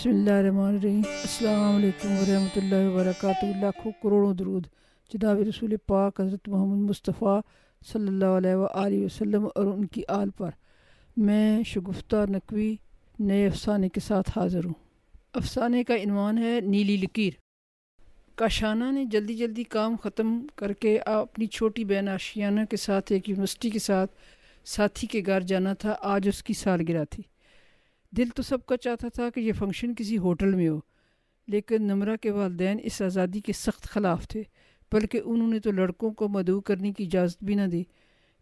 بسم اللہ الرحمن الرحیم السلام علیکم ورحمۃ اللہ وبرکاتہ لاکھوں کروڑوں درود جناب رسول پاک حضرت محمد مصطفیٰ صلی اللہ علیہ وآلہ وسلم اور ان کی آل پر میں شگفتہ نقوی نئے افسانے کے ساتھ حاضر ہوں افسانے کا عنوان ہے نیلی لکیر کاشانہ نے جلدی جلدی کام ختم کر کے اپنی چھوٹی بہن آشیانہ کے ساتھ ایک یونیورسٹی کے ساتھ ساتھی کے گھر جانا تھا آج اس کی سالگرہ تھی دل تو سب کا چاہتا تھا کہ یہ فنکشن کسی ہوٹل میں ہو، لیکن نمرہ کے والدین اس آزادی کے سخت خلاف تھے، بلکہ انہوں نے تو لڑکوں کو مدعو کرنے کی اجازت بھی نہ دی۔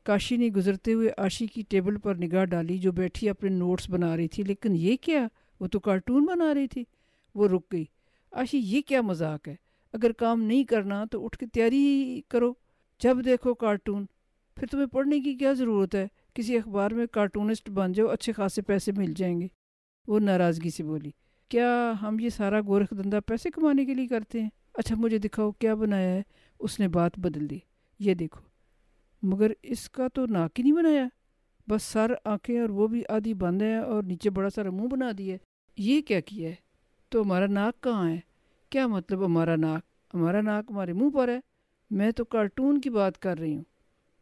کاشی نے گزرتے ہوئے آشی کی ٹیبل پر نگاہ ڈالی جو بیٹھی اپنے نوٹس بنا رہی تھی، لیکن یہ کیا؟ وہ تو کارٹون بنا رہی تھی۔ وہ رک گئی۔ آشی یہ کیا مذاق ہے؟ اگر کام نہیں کرنا تو اٹھ کے تیاری کرو۔ جب دیکھو کارٹون، پھر تمہیں پڑھنے کی کیا ضرورت ہے؟ کسی اخبار میں کارٹونسٹ بن جاؤ، اچھے خاصے پیسے مل جائیں گے۔ وہ ناراضگی سے بولی، کیا ہم یہ سارا گورکھ دندہ پیسے کمانے کے لیے کرتے ہیں؟ اچھا مجھے دکھاؤ، کیا بنایا ہے؟ اس نے بات بدل دی۔ یہ دیکھو، مگر اس کا تو ناک ہی نہیں بنایا۔ بس سر، آنکھیں اور وہ بھی آدھی بند ہے اور نیچے بڑا سارا منہ بنا دیا ہے۔ یہ کیا کیا ہے؟ تو ہمارا ناک کہاں ہے؟ کیا مطلب ہمارا ناک؟ ہمارا ناک ہمارے منہ پر ہے۔ میں تو کارٹون کی بات کر رہی ہوں۔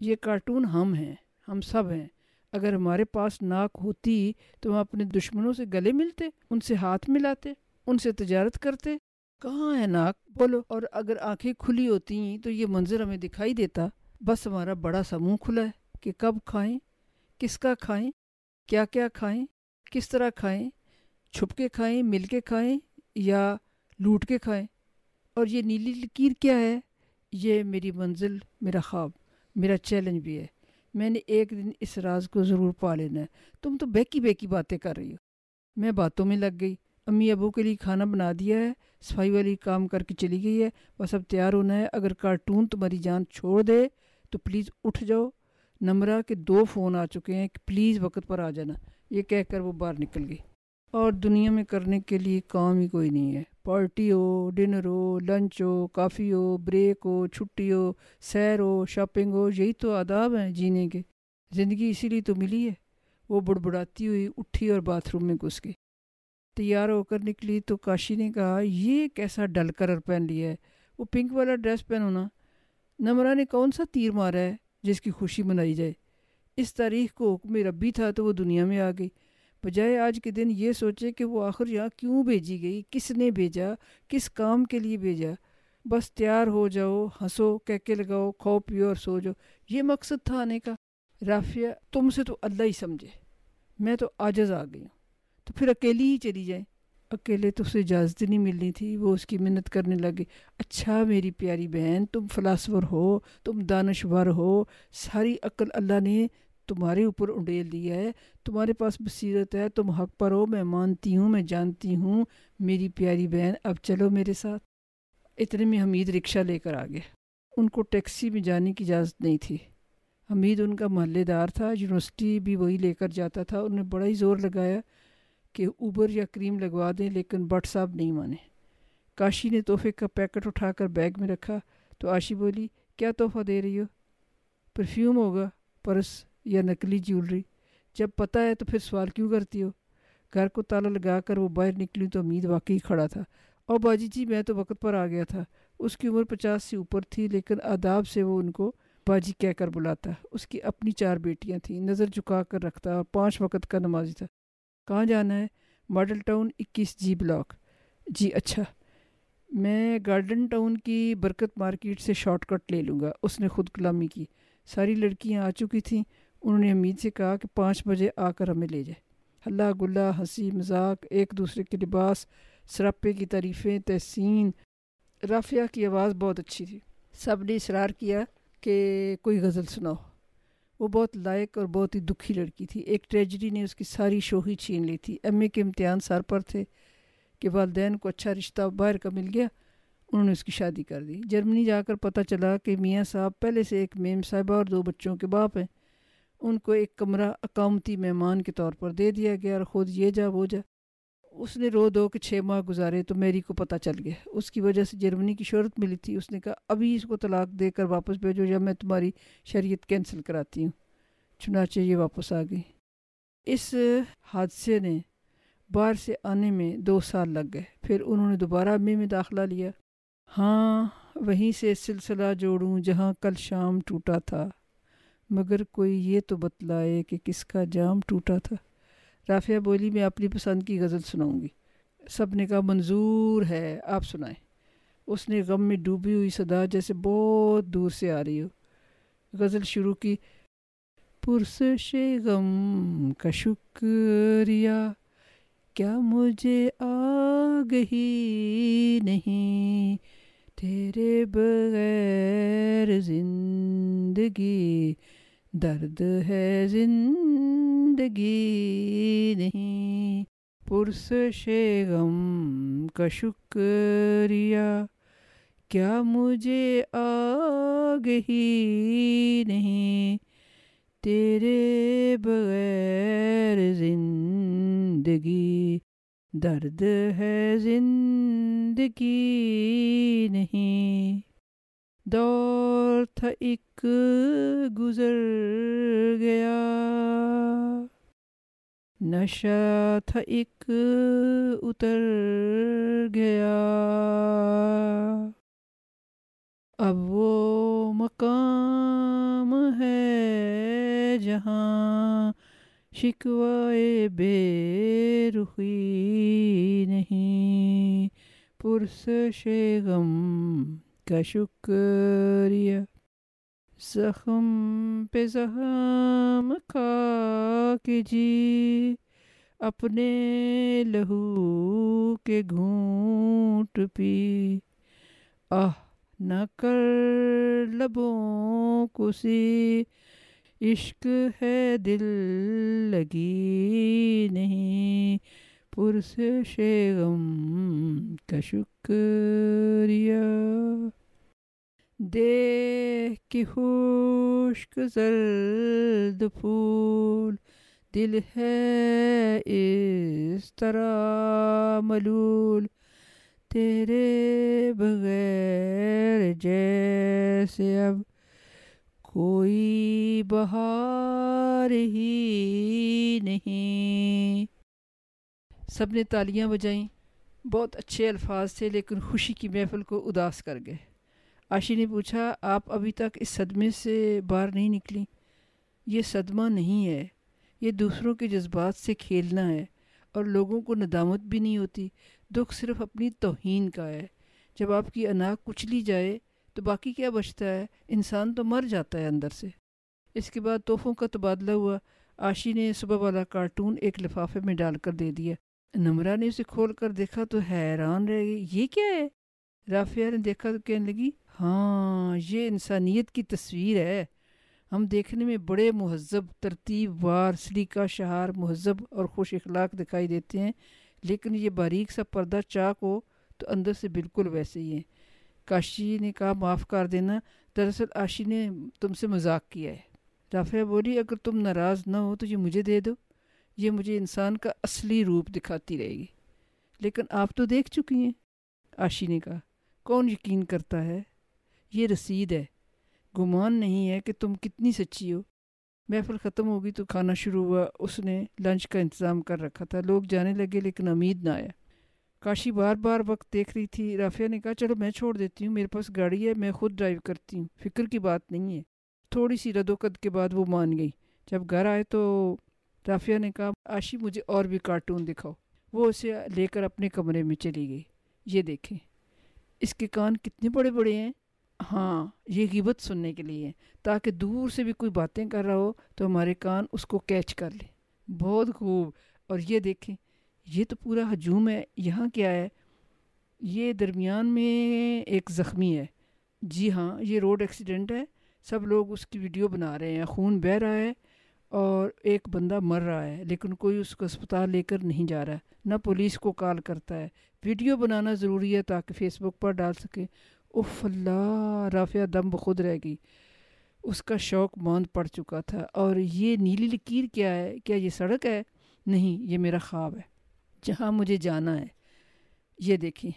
یہ کارٹون ہم ہیں۔ ہم سب ہیں۔ اگر ہمارے پاس ناک ہوتی تو ہم اپنے دشمنوں سے گلے ملتے، ان سے ہاتھ ملاتے، ان سے تجارت کرتے۔ کہاں ہے ناک؟ بولو۔ اور اگر آنکھیں کھلی ہوتی تو یہ منظر ہمیں دکھائی دیتا۔ بس ہمارا بڑا سا منہ کھلا ہے کہ کب کھائیں، کس کا کھائیں، کیا کیا کھائیں، کس طرح کھائیں، چھپ کے کھائیں، مل کے کھائیں یا لوٹ کے کھائیں۔ اور یہ نیلی لکیر کیا ہے؟ یہ میری منزل، میرا خواب، میرا چیلنج بھی ہے۔ میں نے ایک دن اس راز کو ضرور پا لینا ہے۔ تم تو بیکی بیکی باتیں کر رہی ہو۔ میں باتوں میں لگ گئی۔ امی ابو کے لیے کھانا بنا دیا ہے۔ صفائی والی کام کر کے چلی گئی ہے۔ بس اب تیار ہونا ہے۔ اگر کارٹون تمہاری جان چھوڑ دے تو پلیز اٹھ جاؤ۔ نمرہ کے دو فون آ چکے ہیں کہ پلیز وقت پر آ جانا۔ یہ کہہ کر وہ باہر نکل گئی۔ اور دنیا میں کرنے کے لیے کام ہی کوئی نہیں ہے۔ پارٹی ہو، ڈنر ہو، لنچ ہو، کافی ہو، بریک ہو، چھٹی ہو، سیر ہو، شاپنگ ہو، یہی تو آداب ہیں جینے کے۔ زندگی اسی لیے تو ملی ہے۔ وہ بڑبڑاتی ہوئی اٹھی اور باتھ روم میں گھس گئی۔ تیار ہو کر نکلی تو کاشی نے کہا، یہ کیسا ڈل کلر پہن لیا ہے؟ وہ پنک والا ڈریس پہنو نا۔ نمرہ نے کون سا تیر مارا ہے جس کی خوشی منائی جائے؟ اس تاریخ کو حکم ربی تھا تو وہ دنیا میں آ گئی۔ بجائے آج کے دن یہ سوچے کہ وہ آخر یہاں کیوں بھیجی گئی؟ کس نے بھیجا؟ کس کام کے لیے بھیجا؟ بس تیار ہو جاؤ، ہنسو کہکے لگاؤ کھو پیو اور سو جاؤ۔ یہ مقصد تھا آنے کا۔ رافیہ، تم سے تو اللہ ہی سمجھے۔ میں تو آجز آ گئی ہوں۔ تو پھر اکیلی ہی چلی جائیں۔ اکیلے تو اسے اجازت نہیں ملنی تھی۔ وہ اس کی منت کرنے لگے۔ اچھا میری پیاری بہن، تم فلاسفر ہو، تم دانشور ہو۔ ساری عقل اللہ نے تمہارے اوپر انڈیل دیا ہے۔ تمہارے پاس بصیرت ہے۔ تم حق پر ہو، میں مانتی ہوں، میں جانتی ہوں۔ میری پیاری بہن، اب چلو میرے ساتھ۔ اتنے میں حمید رکشہ لے کر آ گیا۔ ان کو ٹیکسی میں جانے کی اجازت نہیں تھی۔ حمید ان کا محلے دار تھا، یونیورسٹی بھی وہی لے کر جاتا تھا۔ انہوں نے بڑا ہی زور لگایا کہ اوبر یا کریم لگوا دیں، لیکن بٹ صاحب نہیں مانے۔ کاشی نے تحفے کا پیکٹ اٹھا کر بیگ میں رکھا۔ تو آشی بولی، کیا تحفہ دے رہی ہو؟ پرفیوم ہوگا، پرس یا نکلی جیولری۔ جب پتہ ہے تو پھر سوال کیوں کرتی ہو؟ گھر کو تالا لگا کر وہ باہر نکلی تو امید واقعی کھڑا تھا۔ اور باجی جی میں تو وقت پر آ گیا تھا۔ اس کی عمر پچاس سے اوپر تھی، لیکن آداب سے وہ ان کو باجی کہہ کر بلاتا۔ اس کی اپنی چار بیٹیاں تھیں، نظر جھکا کر رکھتا اور پانچ وقت کا نمازی تھا۔ کہاں جانا ہے؟ ماڈل ٹاؤن اکیس جی بلاک۔ جی اچھا۔ میں گارڈن ٹاؤن کی برکت مارکیٹ سے شارٹ کٹ لے لوں گا۔ اس نے خود کلامی کی۔ ساری لڑکیاں آ چکی تھیں۔ انہوں نے امید سے کہا کہ پانچ بجے آ کر ہمیں لے جائے۔ ہلا گلا ہنسی، مذاق، ایک دوسرے کے لباس سراپے کی تعریفیں، تحسین۔ رافیہ کی آواز بہت اچھی تھی۔ سب نے اصرار کیا کہ کوئی غزل سناؤ۔ وہ بہت لائق اور بہت ہی دکھی لڑکی تھی۔ ایک ٹریجڈی نے اس کی ساری شوہی چھین لی تھی۔ ایم اے کے امتحان سر پر تھے کہ والدین کو اچھا رشتہ باہر کا مل گیا، انہوں نے اس کی شادی کر دی۔ جرمنی جا کر پتہ چلا کہ میاں صاحب پہلے سے ایک میم صاحبہ اور دو بچوں کے باپ ہیں۔ ان کو ایک کمرہ اقامتی مہمان کے طور پر دے دیا گیا اور خود یہ جا وہ جا۔ اس نے رو دو کہ چھ ماہ گزارے تو میری کو پتہ چل گیا۔ اس کی وجہ سے جرمنی کی شہرت ملی تھی۔ اس نے کہا، ابھی اس کو طلاق دے کر واپس بھیجو یا میں تمہاری شریعت کینسل کراتی ہوں۔ چنانچہ یہ واپس آ گئی۔ اس حادثے نے باہر سے آنے میں دو سال لگ گئے۔ پھر انہوں نے دوبارہ امی میں داخلہ لیا۔ ہاں وہیں سے سلسلہ جوڑوں جہاں کل شام ٹوٹا تھا۔ مگر کوئی یہ تو بتلائے کہ کس کا جام ٹوٹا تھا۔ رافعہ بولی، میں اپنی پسند کی غزل سناؤں گی۔ سب نے کہا، منظور ہے، آپ سنائیں۔ اس نے غم میں ڈوبی ہوئی صدا جیسے بہت دور سے آ رہی ہو۔ غزل شروع کی، پرسش غم کا شکریہ، کیا مجھے آگہی نہیں، تیرے بغیر زندگی درد ہے، زندگی نہیں۔ پرسش غم کا شکریہ۔ کیا مجھے آگہی نہیں؟ تیرے بغیر زندگی درد ہے، زندگی نہیں۔ دور تھا ایک گزر گیا نشہ تھا ایک اتر گیا اب وہ مقام ہے جہاں شکوائے بے رخی نہیں پرس غم کا شکریہ زخم پہ زخم کھا کے جی اپنے لہو کے گھونٹ پی آہ نہ کر لبوں کو سی عشق ہے دل لگی نہیں پرس غم کا شکریہ دیکھ کے خشک زرد پھول دل ہے اس طرح ملول تیرے بغیر جیسے اب کوئی بہار ہی نہیں سب نے تالیاں بجائیں۔ بہت اچھے الفاظ تھے لیکن خوشی کی محفل کو اداس کر گئے۔ آشی نے پوچھا، آپ ابھی تک اس صدمے سے باہر نہیں نکلی یہ صدمہ نہیں ہے۔ یہ دوسروں کے جذبات سے کھیلنا ہے اور لوگوں کو ندامت بھی نہیں ہوتی۔ دکھ صرف اپنی توہین کا ہے۔ جب آپ کی اناک کچلی جائے تو باقی کیا بچتا ہے؟ انسان تو مر جاتا ہے اندر سے۔ اس کے بعد تحفوں کا تبادلہ ہوا۔ آشی نے صبح والا کارٹون ایک لفافے میں ڈال کر دے دیا۔ نمرہ نے اسے کھول کر دیکھا تو حیران رہ گئی، یہ کیا ہے؟ رافیہ نے دیکھا تو کہنے لگی ہاں یہ انسانیت کی تصویر ہے۔ ہم دیکھنے میں بڑے مہذب، ترتیب وار، سلیقہ شہار، مہذب اور خوش اخلاق دکھائی دیتے ہیں، لیکن یہ باریک سا پردہ چاک ہو تو اندر سے بالکل ویسے ہی ہے۔ کاشی نے کہا، معاف کر دینا، دراصل آشی نے تم سے مذاق کیا ہے۔ رافعہ بولی، اگر تم ناراض نہ ہو تو یہ مجھے دے دو۔ یہ مجھے انسان کا اصلی روپ دکھاتی رہے گی۔ لیکن آپ تو دیکھ چکی ہیں۔ آشی نے کہا، کون یقین کرتا ہے؟ یہ رسید ہے۔ گمان نہیں ہے کہ تم کتنی سچی ہو۔ محفل ختم ہوگی تو کھانا شروع ہوا۔ اس نے لنچ کا انتظام کر رکھا تھا۔ لوگ جانے لگے لیکن امید نہ آیا۔ کاشی بار بار وقت دیکھ رہی تھی۔ رافیہ نے کہا، چلو میں چھوڑ دیتی ہوں۔ میرے پاس گاڑی ہے، میں خود ڈرائیو کرتی ہوں۔ فکر کی بات نہیں ہے۔ تھوڑی سی رد و قد کے بعد وہ مان گئی۔ جب گھر آئے تو رافیہ نے کہا، آشی، مجھے اور بھی کارٹون دکھاؤ۔ وہ اسے لے کر اپنے کمرے میں چلی گئی۔ یہ دیکھیں، اس کے کان کتنے بڑے بڑے ہیں۔ ہاں یہ غیبت سننے کے لیے تاکہ دور سے بھی کوئی باتیں کر رہا ہو تو ہمارے کان اس کو کیچ کر لیں بہت خوب۔ اور یہ دیکھیں، یہ تو پورا ہجوم ہے۔ یہاں کیا ہے؟ یہ درمیان میں ایک زخمی ہے۔ جی ہاں یہ روڈ ایکسیڈنٹ ہے۔ سب لوگ اس کی ویڈیو بنا رہے ہیں۔ خون بہہ رہا ہے۔ اور ایک بندہ مر رہا ہے، لیکن کوئی اس کو اسپتال لے کر نہیں جا رہا ہے نہ پولیس کو کال کرتا ہے۔ ویڈیو بنانا ضروری ہے تاکہ فیس بک پر ڈال سکے۔ اف اللہ، رافعہ دم بخود رہ گئی۔ اس کا شوق ماند پڑ چکا تھا۔ اور یہ نیلی لکیر کیا ہے؟ کیا یہ سڑک ہے؟ نہیں، یہ میرا خواب ہے۔ جہاں مجھے جانا ہے۔ یہ دیکھیں،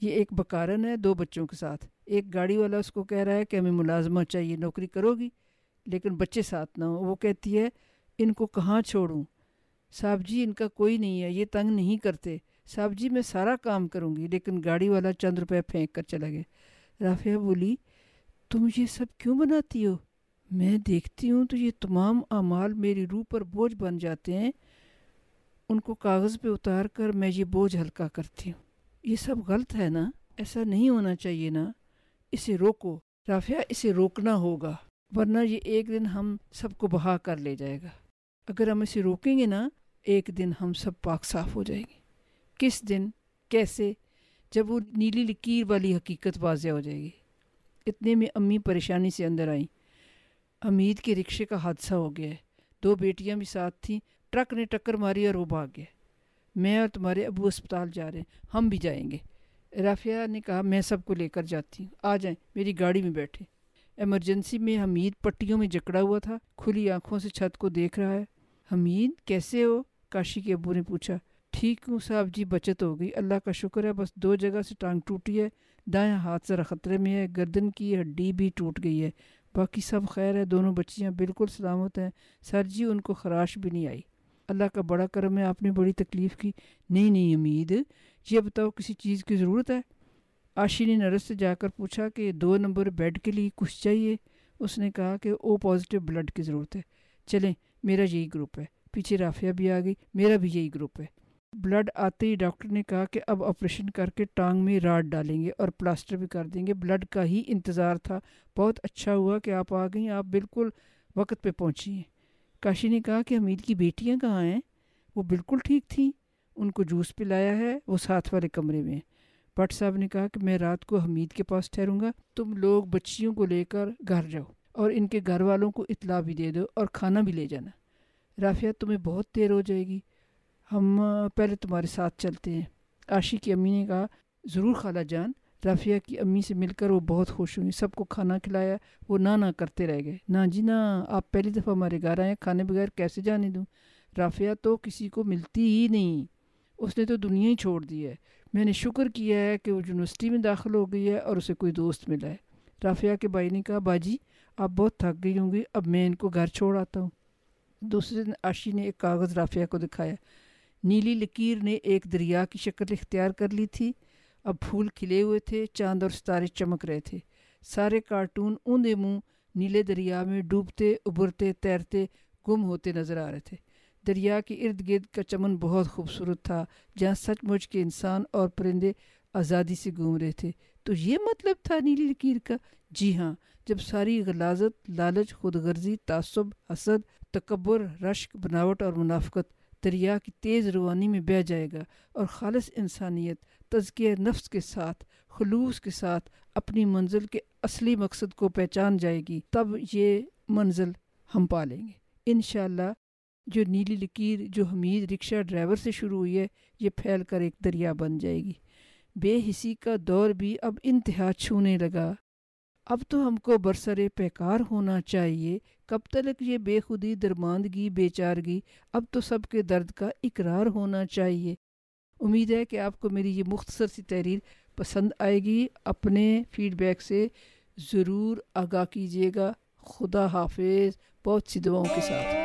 یہ ایک بکارن ہے، دو بچوں کے ساتھ۔ ایک گاڑی والا اس کو کہہ رہا ہے کہ ہمیں ملازمہ چاہیے، نوکری کرو گی۔ لیکن بچے ساتھ نہ ہوں۔ وہ کہتی ہے، ان کو کہاں چھوڑوں؟ صاحب جی ان کا کوئی نہیں ہے، یہ تنگ نہیں کرتے۔ صاحب جی میں سارا کام کروں گی۔ لیکن گاڑی والا چند روپے پھینک کر چلا گیا۔ رافیہ بولی، تم یہ سب کیوں بناتی ہو؟ میں دیکھتی ہوں تو یہ تمام اعمال میری روح پر بوجھ بن جاتے ہیں۔ ان کو کاغذ پہ اتار کر میں یہ بوجھ ہلکا کرتی ہوں۔ یہ سب غلط ہے نا؟ ایسا نہیں ہونا چاہیے نا۔ اسے روکو۔ رافیہ اسے روکنا ہوگا۔ ورنہ یہ ایک دن ہم سب کو بہا کر لے جائے گا۔ اگر ہم اسے روکیں گے نا، ایک دن ہم سب پاک صاف ہو جائیں گے۔ کس دن، کیسے؟ جب وہ نیلی لکیر والی حقیقت واضح ہو جائے گی۔ اتنے میں امی پریشانی سے اندر آئیں۔ امید کے رکشے کا حادثہ ہو گیا ہے۔ دو بیٹیاں بھی ساتھ تھیں۔ ٹرک نے ٹکر ماری اور وہ بھاگ گیا۔ میں اور تمہارے ابو اسپتال جا رہے ہیں۔ ہم بھی جائیں گے۔ رافیہ نے کہا، میں سب کو لے کر جاتی ہوں۔ آ جائیں، میری گاڑی میں بیٹھے۔ ایمرجنسی میں حمید پٹیوں میں جکڑا ہوا تھا، کھلی آنکھوں سے چھت کو دیکھ رہا ہے۔ حمید، کیسے ہو؟ کاشی کے ابو نے پوچھا۔ ٹھیک ہوں صاحب جی بچت ہو گئی۔ اللہ کا شکر ہے، بس دو جگہ سے ٹانگ ٹوٹی ہے۔ دائیں ہاتھ ذرا خطرے میں ہے، گردن کی ہڈی بھی ٹوٹ گئی ہے۔ باقی سب خیر ہے، دونوں بچیاں بالکل سلامت ہیں۔ سر جی ان کو خراش بھی نہیں آئی۔ اللہ کا بڑا کرم ہے، آپ نے بڑی تکلیف کی۔ نہیں نہیں امید یہ بتاؤ کسی چیز کی ضرورت ہے؟ آشی نے نرس سے جا کر پوچھا کہ دو نمبر بیڈ کے لیے کچھ چاہیے؟ اس نے کہا کہ او پازیٹیو بلڈ کی ضرورت ہے۔ چلیں، میرا یہی گروپ ہے۔ پیچھے رافیہ بھی آ گئی، میرا بھی یہی گروپ ہے۔ بلڈ آتے ہی ڈاکٹر نے کہا کہ اب آپریشن کر کے ٹانگ میں راڈ ڈالیں گے اور پلاسٹر بھی کر دیں گے۔ بلڈ کا ہی انتظار تھا۔ بہت اچھا ہوا کہ آپ آ گئیں، آپ بالکل وقت پہ پہنچی ہیں۔ کاشی نے کہا کہ حمید کی بیٹیاں کہاں ہیں؟ وہ بالکل ٹھیک تھیں۔ ان کو جوس پلایا ہے، وہ ساتھ والے کمرے میں بٹ صاحب نے کہا کہ میں رات کو حمید کے پاس ٹھہروں گا، تم لوگ بچیوں کو لے کر گھر جاؤ اور ان کے گھر والوں کو اطلاع بھی دے دو اور کھانا بھی لے جانا۔ رافیہ تمہیں بہت دیر ہو جائے گی۔ ہم پہلے تمہارے ساتھ چلتے ہیں۔ عاشی کی امی نے کہا، ضرور خالہ جان۔ رافیہ کی امی سے مل کر وہ بہت خوش ہوئی سب کو کھانا کھلایا، وہ نہ نہ کرتے رہ گئے۔ نہ جی نہ، آپ پہلی دفعہ ہمارے گھر آئے کھانے بغیر کیسے جانے دوں؟ رافیہ تو کسی کو ملتی ہی نہیں۔ اس نے تو دنیا ہی چھوڑ دی ہے۔ میں نے شکر کیا ہے کہ وہ یونیورسٹی میں داخل ہو گئی ہے اور اسے کوئی دوست ملا ہے۔ رافیہ کے بھائی نے کہا، باجی، آپ بہت تھک گئی ہوں گی، اب میں ان کو گھر چھوڑ آتا ہوں دوسرے دن آشی نے ایک کاغذ رافیہ کو دکھایا۔ نیلی لکیر نے ایک دریا کی شکل اختیار کر لی تھی۔ اب پھول کھلے ہوئے تھے، چاند اور ستارے چمک رہے تھے۔ سارے کارٹون اوندے منہ نیلے دریا میں ڈوبتے، ابھرتے، تیرتے، گم ہوتے نظر آ رہے تھے۔ دریا کے ارد گرد کا چمن بہت خوبصورت تھا، جہاں سچ مچ کے انسان اور پرندے آزادی سے گھوم رہے تھے۔ تو یہ مطلب تھا نیلی لکیر کا؟ جی ہاں جب ساری غلازت، لالچ خود غرضی تعصب، حسد، تکبر، رشک، بناوٹ اور منافقت دریا کی تیز روانی میں بہ جائے گا اور خالص انسانیت، تزکیہ نفس کے ساتھ، خلوص کے ساتھ اپنی منزل کے اصلی مقصد کو پہچان جائے گی، تب یہ منزل ہم پالیں گے۔ انشاءاللہ جو نیلی لکیر جو حمید رکشہ ڈرائیور سے شروع ہوئی ہے، یہ پھیل کر ایک دریا بن جائے گی۔ بے حسی کا دور بھی اب انتہا چھونے لگا۔ اب تو ہم کو برسر پیکار ہونا چاہیے۔ کب تک یہ بے خودی درماندگی، بے چارگی، اب تو سب کے درد کا اقرار ہونا چاہیے۔ امید ہے کہ آپ کو میری یہ مختصر سی تحریر پسند آئے گی۔ اپنے فیڈ بیک سے ضرور آگاہ کیجیے گا۔ خدا حافظ۔ بہت سی دعاؤں کے ساتھ۔